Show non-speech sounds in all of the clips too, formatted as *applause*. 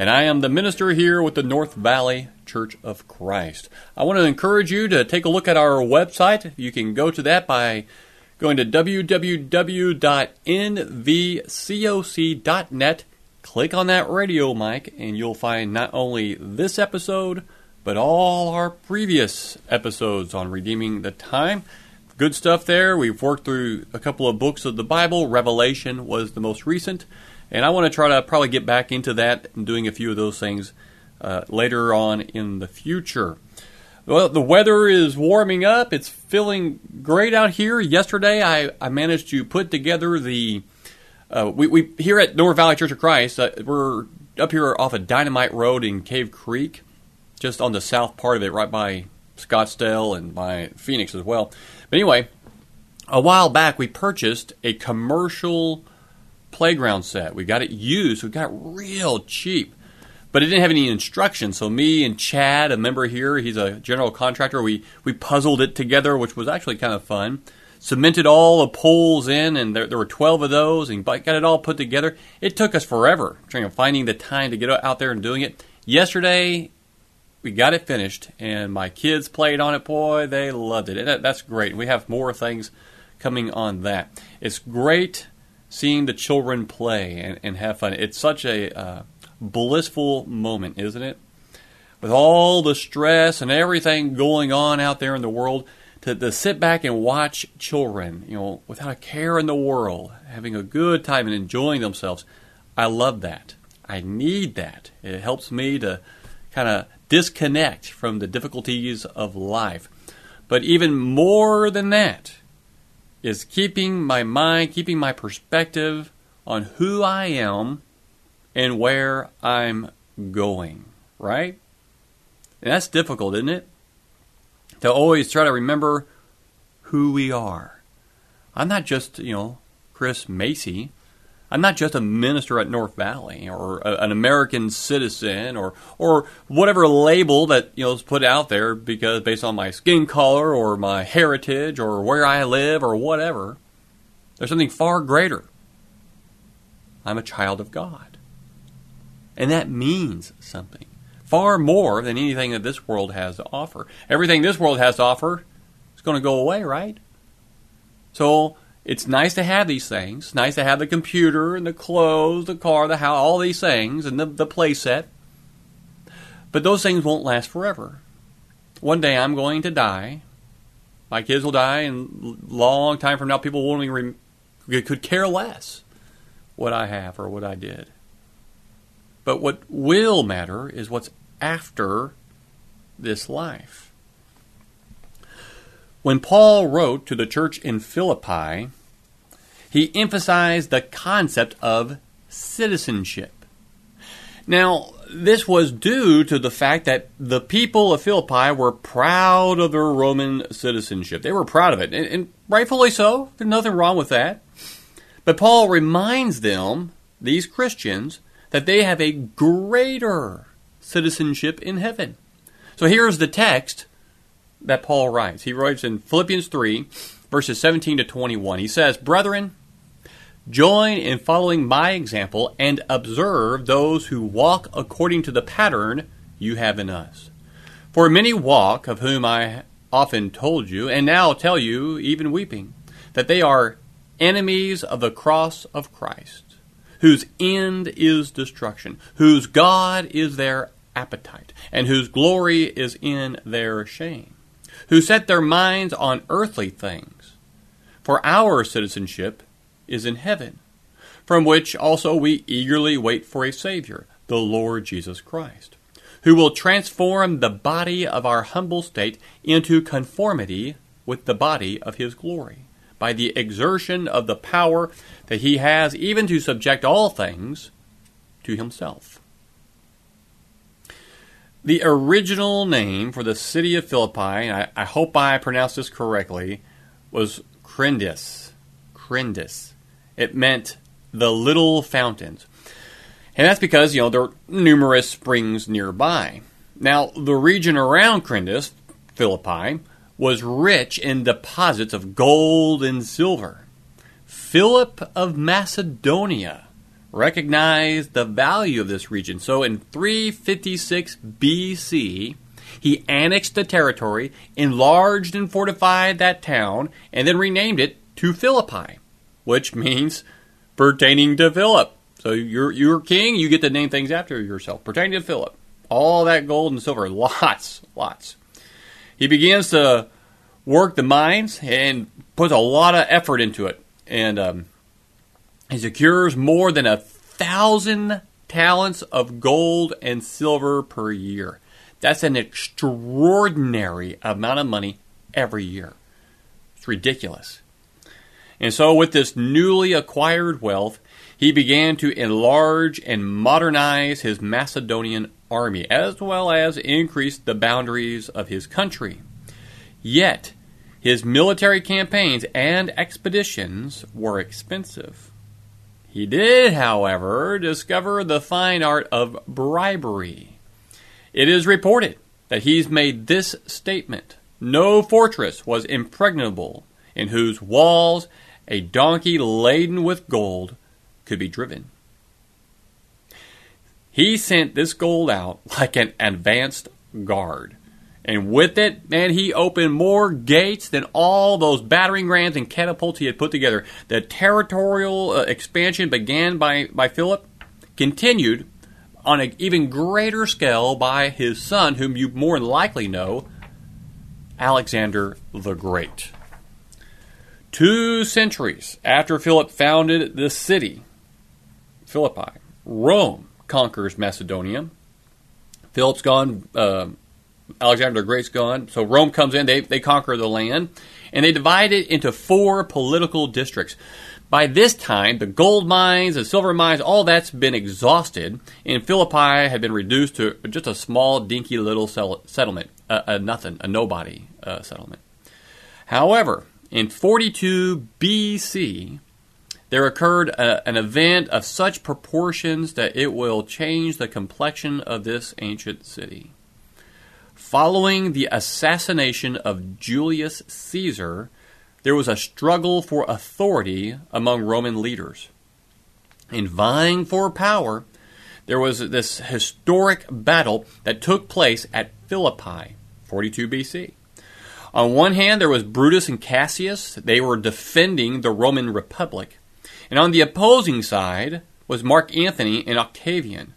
and I am the minister here with the North Valley Church of Christ. I want to encourage you to take a look at our website. You can go to that by going to www.nvcoc.net. Click on that radio mic, and you'll find not only this episode, but all our previous episodes on Redeeming the Time. Good stuff there. We've worked through a couple of books of the Bible. Revelation was the most recent. And I want to try to probably get back into that and doing a few of those things uh, later on in the future. Well, the weather is warming up. It's feeling great out here. Yesterday, I, I managed to put together the. Uh, we, we here at North Valley Church of Christ. Uh, we're up here off of Dynamite Road in Cave Creek, just on the south part of it, right by Scottsdale and by Phoenix as well. But anyway, a while back we purchased a commercial playground set. We got it used. We got it real cheap but it didn't have any instructions. So me and Chad, a member here, he's a general contractor. We we puzzled it together, which was actually kind of fun. Cemented all the poles in, and there, there were twelve of those, and got it all put together. It took us forever trying to finding the time to get out there and doing it. Yesterday, we got it finished, and my kids played on it. Boy, they loved it. That, that's great. We have more things coming on that. It's great seeing the children play and, and have fun. It's such a uh, blissful moment, isn't it? With all the stress and everything going on out there in the world, to, to sit back and watch children, you know, without a care in the world, having a good time and enjoying themselves. I love that. I need that. It helps me to kind of disconnect from the difficulties of life. But even more than that is keeping my mind, keeping my perspective on who I am and where I'm going, right? And that's difficult, isn't it? To always try to remember who we are. I'm not just, you know, Chris Macy. I'm not just a minister at North Valley or a, an American citizen or or whatever label that you know is put out there because based on my skin color or my heritage or where I live or whatever. There's something far greater. I'm a child of God. And that means something. Far more than anything that this world has to offer. Everything this world has to offer is going to go away, right? So it's nice to have these things. It's nice to have the computer and the clothes, the car, the house, all these things, and the, the play set. But those things won't last forever. One day I'm going to die. My kids will die, and long time from now, people won't even re- could care less what I have or what I did. But what will matter is what's after this life. When Paul wrote to the church in Philippi, he emphasized the concept of citizenship. Now, this was due to the fact that the people of Philippi were proud of their Roman citizenship. They were proud of it, and, and rightfully so. There's nothing wrong with that. But Paul reminds them, these Christians, that they have a greater citizenship in heaven. So here's the text that Paul writes. He writes in Philippians 3, verses 17 to 21. He says, Brethren, join in following my example and observe those who walk according to the pattern you have in us. For many walk, of whom I often told you, and now tell you, even weeping, that they are enemies of the cross of Christ whose end is destruction, whose God is their appetite, and whose glory is in their shame, who set their minds on earthly things. For our citizenship is in heaven, from which also we eagerly wait for a Savior, the Lord Jesus Christ, who will transform the body of our humble state into conformity with the body of his glory by the exertion of the power that he has even to subject all things to himself. The original name for the city of Philippi, I, I hope I pronounced this correctly, was Crindis. Crindis. It meant the little fountains. And that's because, you know, there are numerous springs nearby. Now, the region around Crindis, Philippi, was rich in deposits of gold and silver. Philip of Macedonia recognized the value of this region. So in 356 BC, he annexed the territory, enlarged and fortified that town, and then renamed it to Philippi, which means pertaining to Philip. So you're you're king, you get to name things after yourself, pertaining to Philip. All that gold and silver, *laughs* lots, lots. He begins to work the mines and puts a lot of effort into it, and um, he secures more than a thousand talents of gold and silver per year. That's an extraordinary amount of money every year. It's ridiculous. And so, with this newly acquired wealth, he began to enlarge and modernize his Macedonian army, as well as increase the boundaries of his country. Yet, his military campaigns and expeditions were expensive. He did, however, discover the fine art of bribery. It is reported that he's made this statement No fortress was impregnable in whose walls a donkey laden with gold could be driven. He sent this gold out like an advanced guard. And with it, man, he opened more gates than all those battering rams and catapults he had put together. The territorial uh, expansion began by, by Philip, continued on an even greater scale by his son, whom you more than likely know, Alexander the Great. Two centuries after Philip founded the city, Philippi, Rome conquers Macedonia. Philip's gone, uh, Alexander the Great's gone. So Rome comes in, they, they conquer the land, and they divide it into four political districts. By this time, the gold mines, the silver mines, all that's been exhausted, and Philippi had been reduced to just a small, dinky little settlement, a, a nothing, a nobody uh, settlement. However, in 42 BC, there occurred a, an event of such proportions that it will change the complexion of this ancient city. Following the assassination of Julius Caesar, there was a struggle for authority among Roman leaders. In vying for power, there was this historic battle that took place at Philippi, 42 BC. On one hand, there was Brutus and Cassius. They were defending the Roman Republic. And on the opposing side was Mark Antony and Octavian,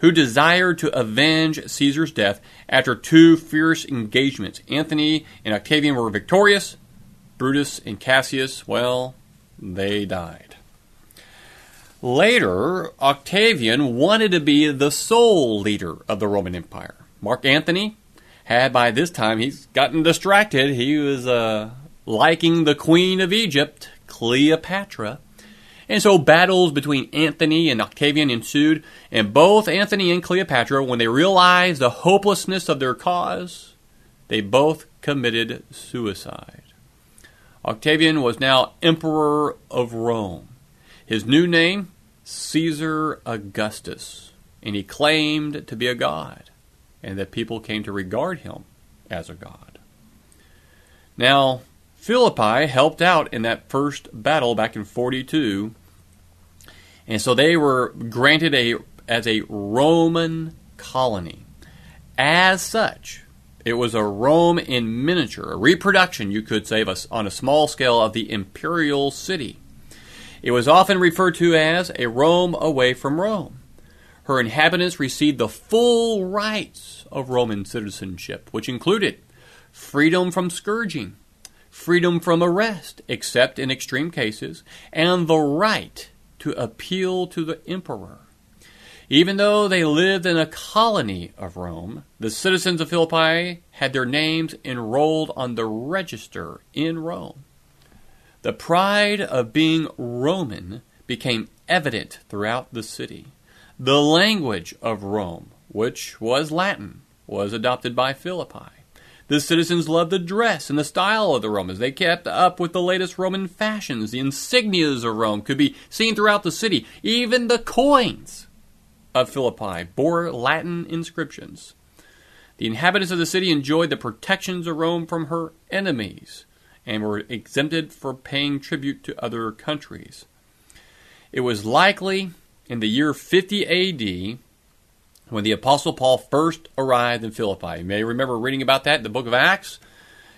who desired to avenge Caesar's death after two fierce engagements. Antony and Octavian were victorious. Brutus and Cassius, well, they died. Later, Octavian wanted to be the sole leader of the Roman Empire. Mark Antony had by this time he's gotten distracted. He was uh, liking the Queen of Egypt, Cleopatra. And so battles between Antony and Octavian ensued, and both Antony and Cleopatra, when they realized the hopelessness of their cause, they both committed suicide. Octavian was now Emperor of Rome. His new name, Caesar Augustus, and he claimed to be a god, and that people came to regard him as a god. Now, Philippi helped out in that first battle back in 42 and so they were granted a as a Roman colony. As such, it was a Rome in miniature, a reproduction, you could say, on a small scale of the imperial city. It was often referred to as a Rome away from Rome. Her inhabitants received the full rights of Roman citizenship, which included freedom from scourging, freedom from arrest, except in extreme cases, and the right to appeal to the emperor. Even though they lived in a colony of Rome, the citizens of Philippi had their names enrolled on the register in Rome. The pride of being Roman became evident throughout the city. The language of Rome, which was Latin, was adopted by Philippi. The citizens loved the dress and the style of the Romans. They kept up with the latest Roman fashions. The insignias of Rome could be seen throughout the city. Even the coins of Philippi bore Latin inscriptions. The inhabitants of the city enjoyed the protections of Rome from her enemies and were exempted from paying tribute to other countries. It was likely in the year 50 AD when the Apostle Paul first arrived in Philippi. You may remember reading about that in the book of Acts.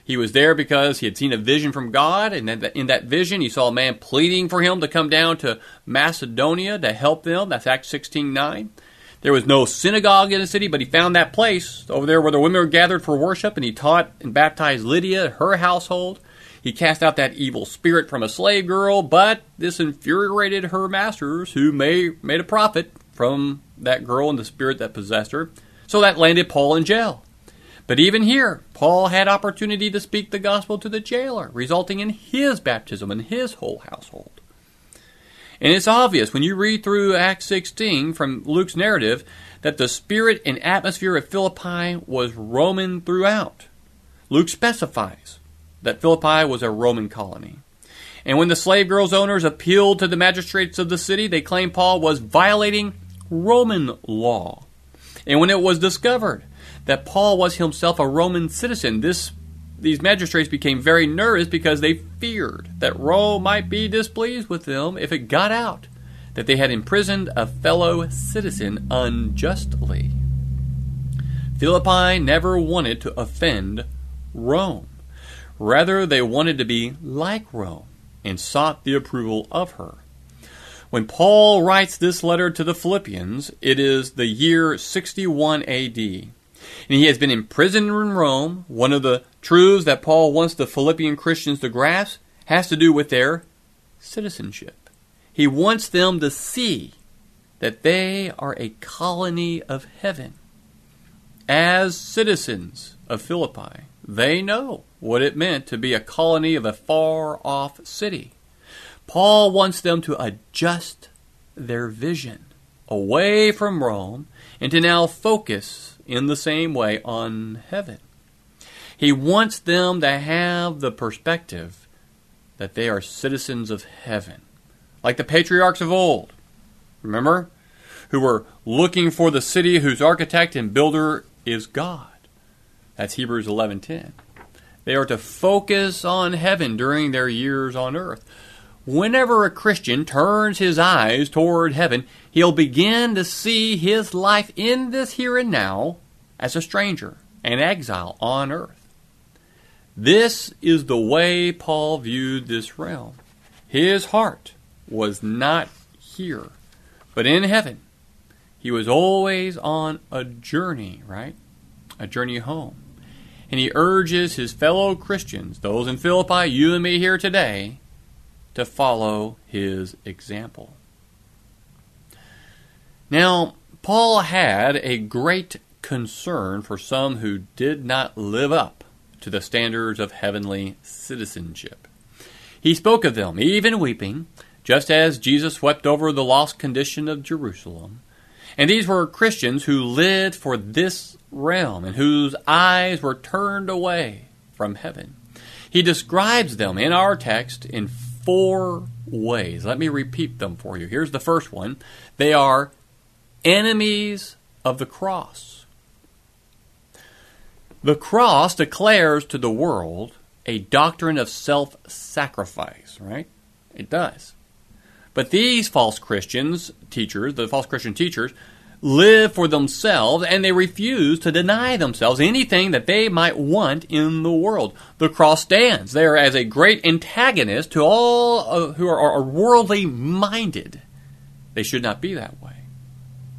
He was there because he had seen a vision from God, and in that vision, he saw a man pleading for him to come down to Macedonia to help them. That's Acts 16 9. There was no synagogue in the city, but he found that place over there where the women were gathered for worship, and he taught and baptized Lydia, her household. He cast out that evil spirit from a slave girl, but this infuriated her masters, who made, made a profit from that girl and the spirit that possessed her. So that landed Paul in jail. But even here, Paul had opportunity to speak the gospel to the jailer, resulting in his baptism and his whole household. And it's obvious when you read through Acts 16 from Luke's narrative that the spirit and atmosphere of Philippi was Roman throughout. Luke specifies that Philippi was a Roman colony. And when the slave girls' owners appealed to the magistrates of the city, they claimed Paul was violating Roman law. And when it was discovered that Paul was himself a Roman citizen, this these magistrates became very nervous because they feared that Rome might be displeased with them if it got out that they had imprisoned a fellow citizen unjustly. Philippi never wanted to offend Rome. Rather, they wanted to be like Rome and sought the approval of her. When Paul writes this letter to the Philippians, it is the year 61 AD. And he has been imprisoned in Rome. One of the truths that Paul wants the Philippian Christians to grasp has to do with their citizenship. He wants them to see that they are a colony of heaven. As citizens of Philippi, they know what it meant to be a colony of a far off city. Paul wants them to adjust their vision away from Rome and to now focus in the same way on heaven. He wants them to have the perspective that they are citizens of heaven, like the patriarchs of old. Remember? Who were looking for the city whose architect and builder is God. That's Hebrews 11:10. They are to focus on heaven during their years on earth. Whenever a Christian turns his eyes toward heaven, he'll begin to see his life in this here and now as a stranger, an exile on earth. This is the way Paul viewed this realm. His heart was not here, but in heaven. He was always on a journey, right? A journey home. And he urges his fellow Christians, those in Philippi, you and me here today, to follow his example. Now, Paul had a great concern for some who did not live up to the standards of heavenly citizenship. He spoke of them, even weeping, just as Jesus wept over the lost condition of Jerusalem. And these were Christians who lived for this realm and whose eyes were turned away from heaven. He describes them in our text in four ways. Let me repeat them for you. Here's the first one they are enemies of the cross. The cross declares to the world a doctrine of self sacrifice, right? It does. But these false Christians, teachers, the false Christian teachers, live for themselves and they refuse to deny themselves anything that they might want in the world. The cross stands there as a great antagonist to all uh, who are, are worldly minded. They should not be that way.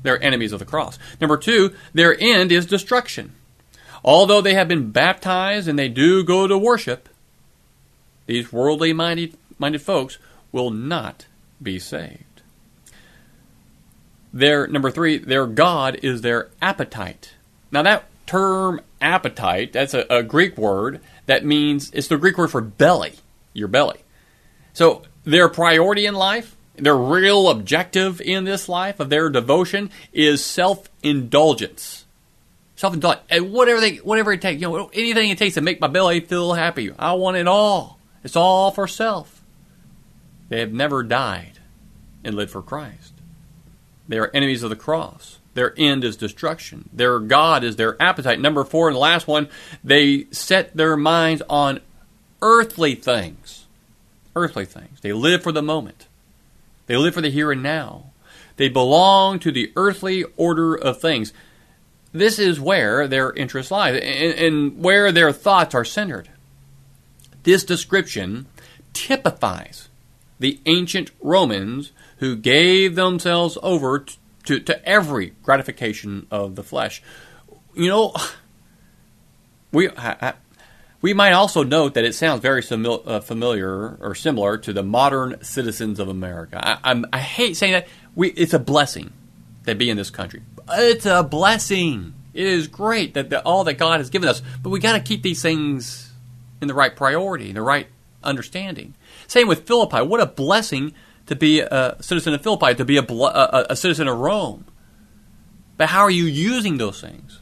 They're enemies of the cross. Number two, their end is destruction. Although they have been baptized and they do go to worship, these worldly minded, minded folks will not be saved. Their number three, their god is their appetite. Now that term appetite, that's a, a Greek word that means it's the Greek word for belly, your belly. So their priority in life, their real objective in this life of their devotion is self indulgence. Self indulgence. Eh, and whatever they, whatever it takes, you know, anything it takes to make my belly feel happy. I want it all. It's all for self. They have never died and lived for Christ. They are enemies of the cross. Their end is destruction. Their God is their appetite. Number four, and the last one, they set their minds on earthly things. Earthly things. They live for the moment. They live for the here and now. They belong to the earthly order of things. This is where their interest lies and, and where their thoughts are centered. This description typifies the ancient Romans who gave themselves over to, to, to every gratification of the flesh. You know, *sighs* we we might also note that it sounds very simil- uh, familiar or similar to the modern citizens of America. I, I hate saying that. We, it's a blessing to be in this country. It's a blessing. It is great that the, all that God has given us, but we got to keep these things in the right priority, in the right understanding. Same with Philippi. What a blessing to be a citizen of Philippi, to be a, a, a citizen of Rome. But how are you using those things?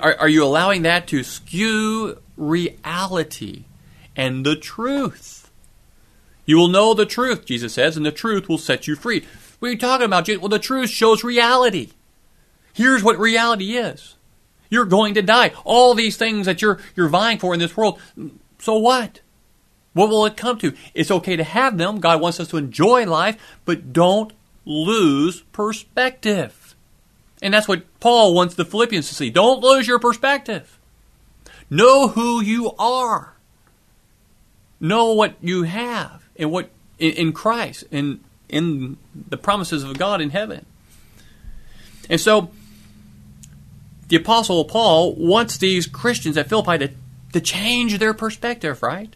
Are, are you allowing that to skew reality and the truth? You will know the truth, Jesus says, and the truth will set you free. What are you talking about, Jesus? Well, the truth shows reality. Here's what reality is. You're going to die. All these things that you're you're vying for in this world. So what? What will it come to? It's okay to have them. God wants us to enjoy life, but don't lose perspective. And that's what Paul wants the Philippians to see. Don't lose your perspective. Know who you are. Know what you have and what in, in Christ and in the promises of God in heaven. And so the apostle Paul wants these Christians at Philippi to, to change their perspective, right?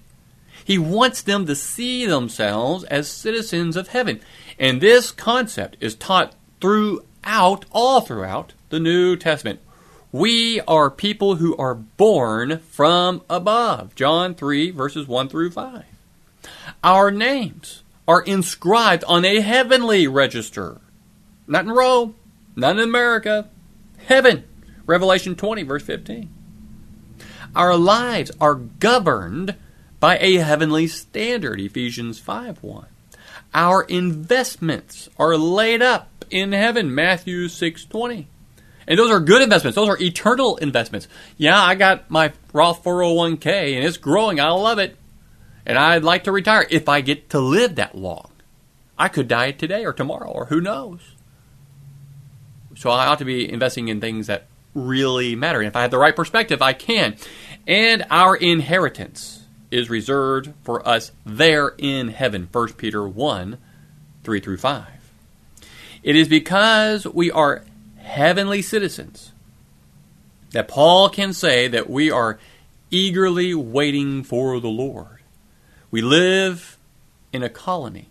He wants them to see themselves as citizens of heaven. And this concept is taught throughout, all throughout the New Testament. We are people who are born from above. John 3, verses 1 through 5. Our names are inscribed on a heavenly register. Not in Rome, not in America. Heaven. Revelation 20, verse 15. Our lives are governed by a heavenly standard, Ephesians 5 1. Our investments are laid up in heaven, Matthew 6 20. And those are good investments. Those are eternal investments. Yeah, I got my Roth 401k and it's growing. I love it. And I'd like to retire if I get to live that long. I could die today or tomorrow or who knows. So I ought to be investing in things that really matter. And if I have the right perspective, I can. And our inheritance is reserved for us there in heaven. 1 Peter 1 3 through 5. It is because we are heavenly citizens that Paul can say that we are eagerly waiting for the Lord. We live in a colony.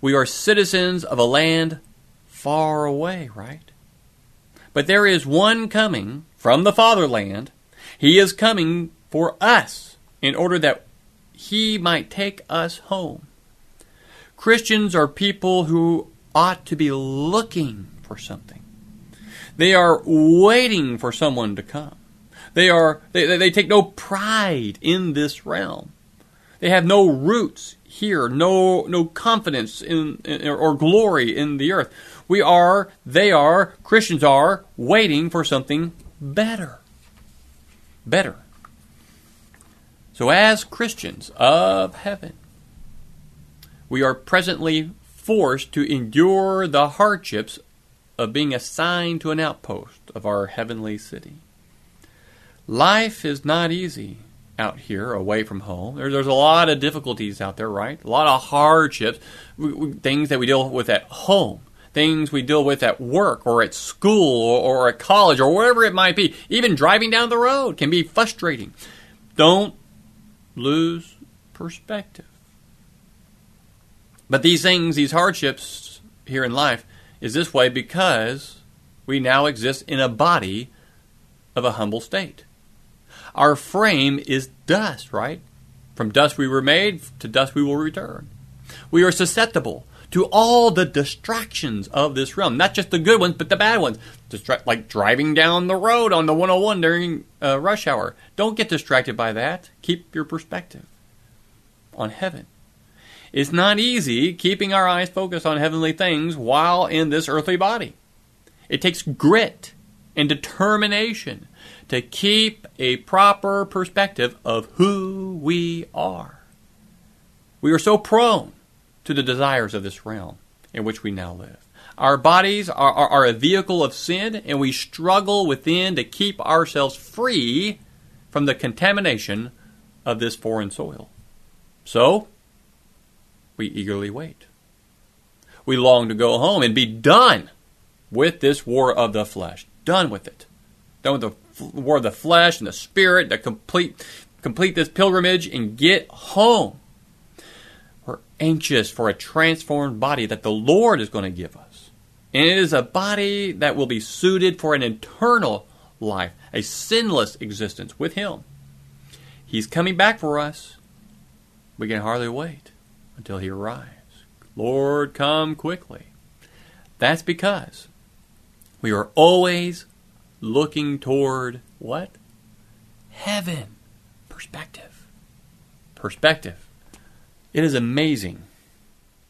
We are citizens of a land far away, right? But there is one coming from the fatherland. He is coming for us in order that he might take us home. Christians are people who ought to be looking for something. They are waiting for someone to come. They are they, they take no pride in this realm. They have no roots here, no no confidence in, in or glory in the earth. We are, they are, Christians are waiting for something better. Better. So, as Christians of heaven, we are presently forced to endure the hardships of being assigned to an outpost of our heavenly city. Life is not easy out here away from home. there's a lot of difficulties out there, right? A lot of hardships, things that we deal with at home, things we deal with at work or at school or, or at college or wherever it might be. Even driving down the road can be frustrating. Don't lose perspective. But these things, these hardships here in life, is this way because we now exist in a body of a humble state. Our frame is dust, right? From dust we were made, to dust we will return. We are susceptible to all the distractions of this realm. Not just the good ones, but the bad ones. Distra- like driving down the road on the 101 during uh, rush hour. Don't get distracted by that. Keep your perspective on heaven. It's not easy keeping our eyes focused on heavenly things while in this earthly body. It takes grit and determination to keep a proper perspective of who we are. We are so prone to the desires of this realm in which we now live. Our bodies are, are, are, a vehicle of sin, and we struggle within to keep ourselves free from the contamination of this foreign soil. So, we eagerly wait. We long to go home and be done with this war of the flesh. Done with it. Done with the war of the flesh and the spirit to complete complete this pilgrimage and get home. Anxious for a transformed body that the Lord is going to give us. And it is a body that will be suited for an eternal life, a sinless existence with Him. He's coming back for us. We can hardly wait until He arrives. Lord, come quickly. That's because we are always looking toward what? Heaven. Perspective. Perspective. It is amazing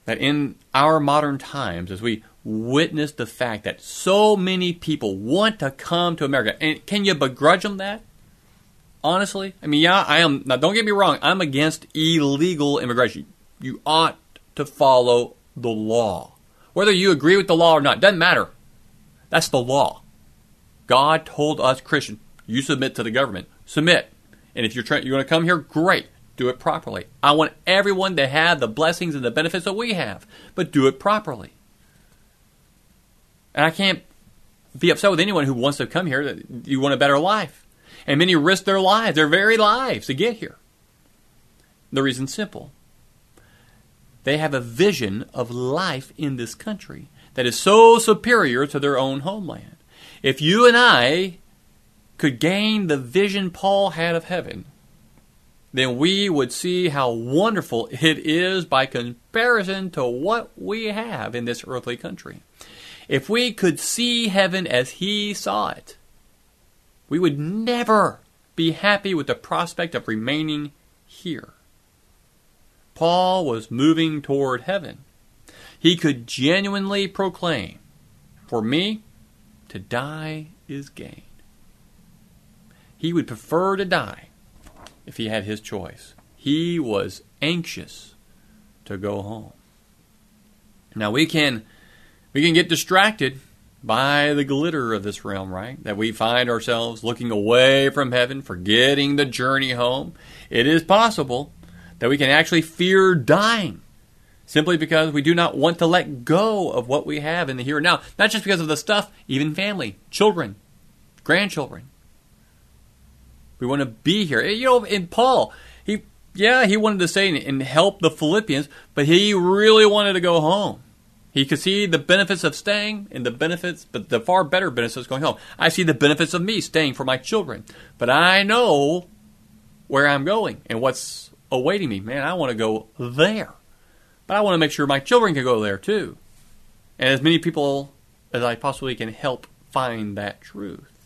that in our modern times, as we witness the fact that so many people want to come to America, and can you begrudge them that? Honestly, I mean, yeah, I am. Now, don't get me wrong. I'm against illegal immigration. You ought to follow the law, whether you agree with the law or not. Doesn't matter. That's the law. God told us Christians, you submit to the government. Submit. And if you're trying, you're going to come here, great. Do it properly. I want everyone to have the blessings and the benefits that we have, but do it properly. And I can't be upset with anyone who wants to come here that you want a better life. And many risk their lives, their very lives, to get here. The reason's simple. They have a vision of life in this country that is so superior to their own homeland. If you and I could gain the vision Paul had of heaven, then we would see how wonderful it is by comparison to what we have in this earthly country. If we could see heaven as he saw it, we would never be happy with the prospect of remaining here. Paul was moving toward heaven. He could genuinely proclaim, For me, to die is gain. He would prefer to die if he had his choice. He was anxious to go home. Now we can we can get distracted by the glitter of this realm, right? That we find ourselves looking away from heaven, forgetting the journey home. It is possible that we can actually fear dying simply because we do not want to let go of what we have in the here and now. Not just because of the stuff, even family, children, grandchildren. We want to be here. You know, in Paul, he yeah, he wanted to stay and help the Philippians, but he really wanted to go home. He could see the benefits of staying and the benefits, but the far better benefits going home. I see the benefits of me staying for my children, but I know where I'm going and what's awaiting me. Man, I want to go there. But I want to make sure my children can go there too. And as many people as I possibly can help find that truth.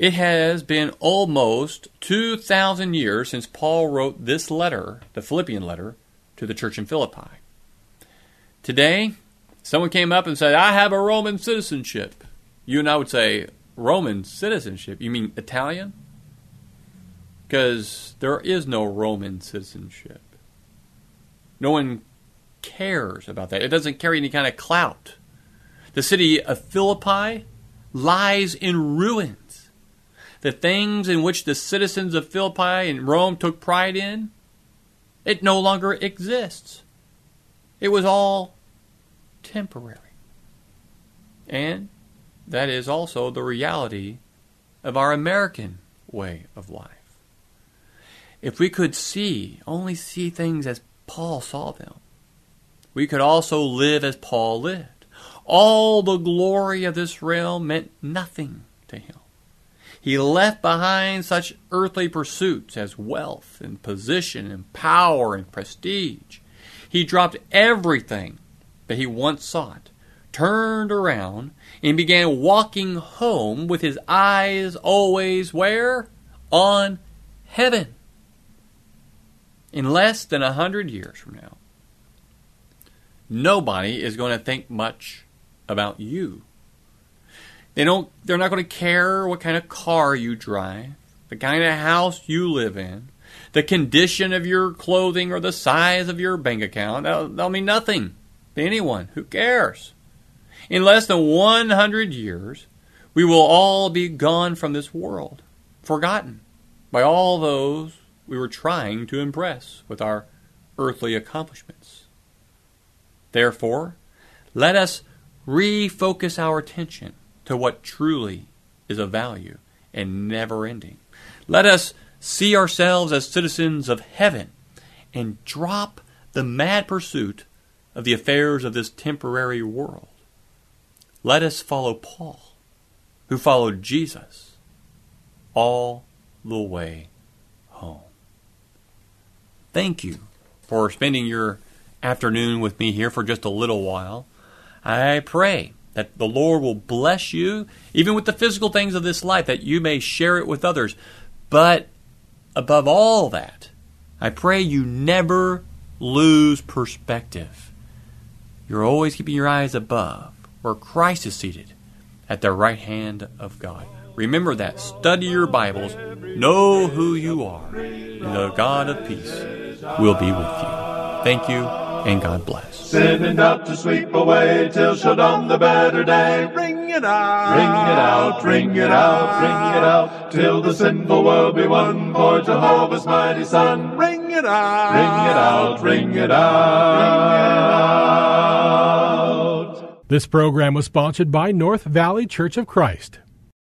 It has been almost 2,000 years since Paul wrote this letter, the Philippian letter, to the church in Philippi. Today, someone came up and said, I have a Roman citizenship. You and I would say, Roman citizenship? You mean Italian? Because there is no Roman citizenship. No one cares about that. It doesn't carry any kind of clout. The city of Philippi lies in ruins the things in which the citizens of Philippi and Rome took pride in, it no longer exists. It was all temporary. And that is also the reality of our American way of life. If we could see, only see things as Paul saw them, we could also live as Paul lived. All the glory of this realm meant nothing to him. He left behind such earthly pursuits as wealth and position and power and prestige. He dropped everything that he once sought, turned around, and began walking home with his eyes always where? On heaven. In less than a hundred years from now, nobody is going to think much about you. They don't they're not going to care what kind of car you drive, the kind of house you live in, the condition of your clothing or the size of your bank account. That'll, that'll mean nothing to anyone. Who cares? In less than 100 years, we will all be gone from this world, forgotten by all those we were trying to impress with our earthly accomplishments. Therefore, let us refocus our attention to what truly is of value and never ending. Let us see ourselves as citizens of heaven and drop the mad pursuit of the affairs of this temporary world. Let us follow Paul, who followed Jesus all the way home. Thank you for spending your afternoon with me here for just a little while. I pray that the Lord will bless you, even with the physical things of this life, that you may share it with others. But above all that, I pray you never lose perspective. You're always keeping your eyes above, where Christ is seated at the right hand of God. Remember that. Study your Bibles. Know who you are. And the God of peace will be with you. Thank you, and God bless. Sending out to sweep away till shall dawn the better day. Ring it out, ring it out, ring it out, ring it out, till the sinful world be won for Jehovah's mighty Son. Ring it out, Ring it out, ring it out, ring it out. This program was sponsored by North Valley Church of Christ.